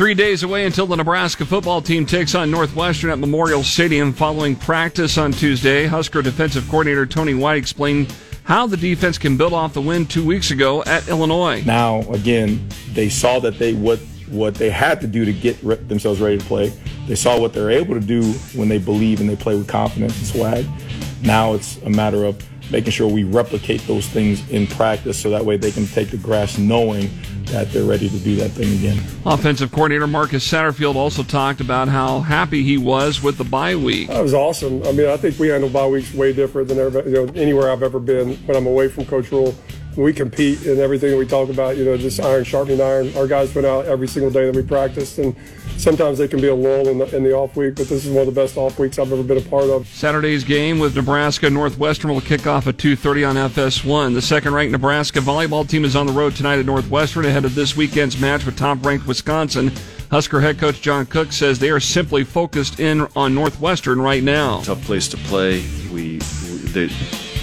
Three days away until the Nebraska football team takes on Northwestern at Memorial Stadium following practice on Tuesday. Husker defensive coordinator Tony White explained how the defense can build off the win two weeks ago at Illinois. Now, again, they saw that they what what they had to do to get re- themselves ready to play. They saw what they're able to do when they believe and they play with confidence and swag. Now it's a matter of making sure we replicate those things in practice so that way they can take the grass knowing that they're ready to do that thing again. Offensive coordinator Marcus Satterfield also talked about how happy he was with the bye week. That was awesome. I mean, I think we handle bye weeks way different than everybody, you know, anywhere I've ever been when I'm away from Coach Rhule. We compete in everything we talk about, you know, just iron sharpening iron. Our guys went out every single day that we practiced, and sometimes they can be a lull in the, in the off week, but this is one of the best off weeks I've ever been a part of. Saturday's game with Nebraska Northwestern will kick off at 2:30 on FS1. The second-ranked Nebraska volleyball team is on the road tonight at Northwestern ahead of this weekend's match with top-ranked Wisconsin. Husker head coach John Cook says they are simply focused in on Northwestern right now. Tough place to play. We, they,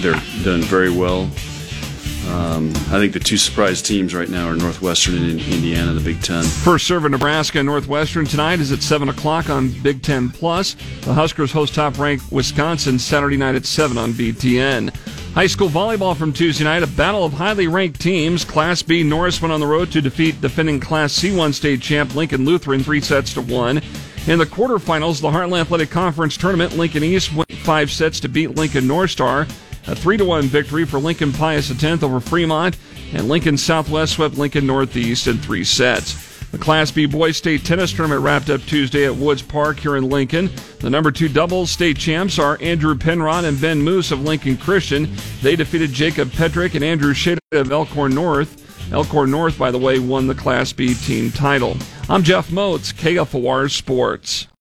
they're done very well. Um, I think the two surprise teams right now are Northwestern and Indiana the Big Ten. First serve Nebraska and Northwestern tonight is at 7 o'clock on Big Ten Plus. The Huskers host top ranked Wisconsin Saturday night at 7 on BTN. High school volleyball from Tuesday night, a battle of highly ranked teams. Class B Norris went on the road to defeat defending Class C1 state champ Lincoln Lutheran three sets to one. In the quarterfinals, the Heartland Athletic Conference tournament, Lincoln East went five sets to beat Lincoln North Star. A 3 to 1 victory for Lincoln Pius X over Fremont, and Lincoln Southwest swept Lincoln Northeast in three sets. The Class B Boys State Tennis Tournament wrapped up Tuesday at Woods Park here in Lincoln. The number two doubles state champs are Andrew Penrod and Ben Moose of Lincoln Christian. They defeated Jacob Petrick and Andrew Shade of Elkhorn North. Elkhorn North, by the way, won the Class B team title. I'm Jeff Motz, KFOR Sports.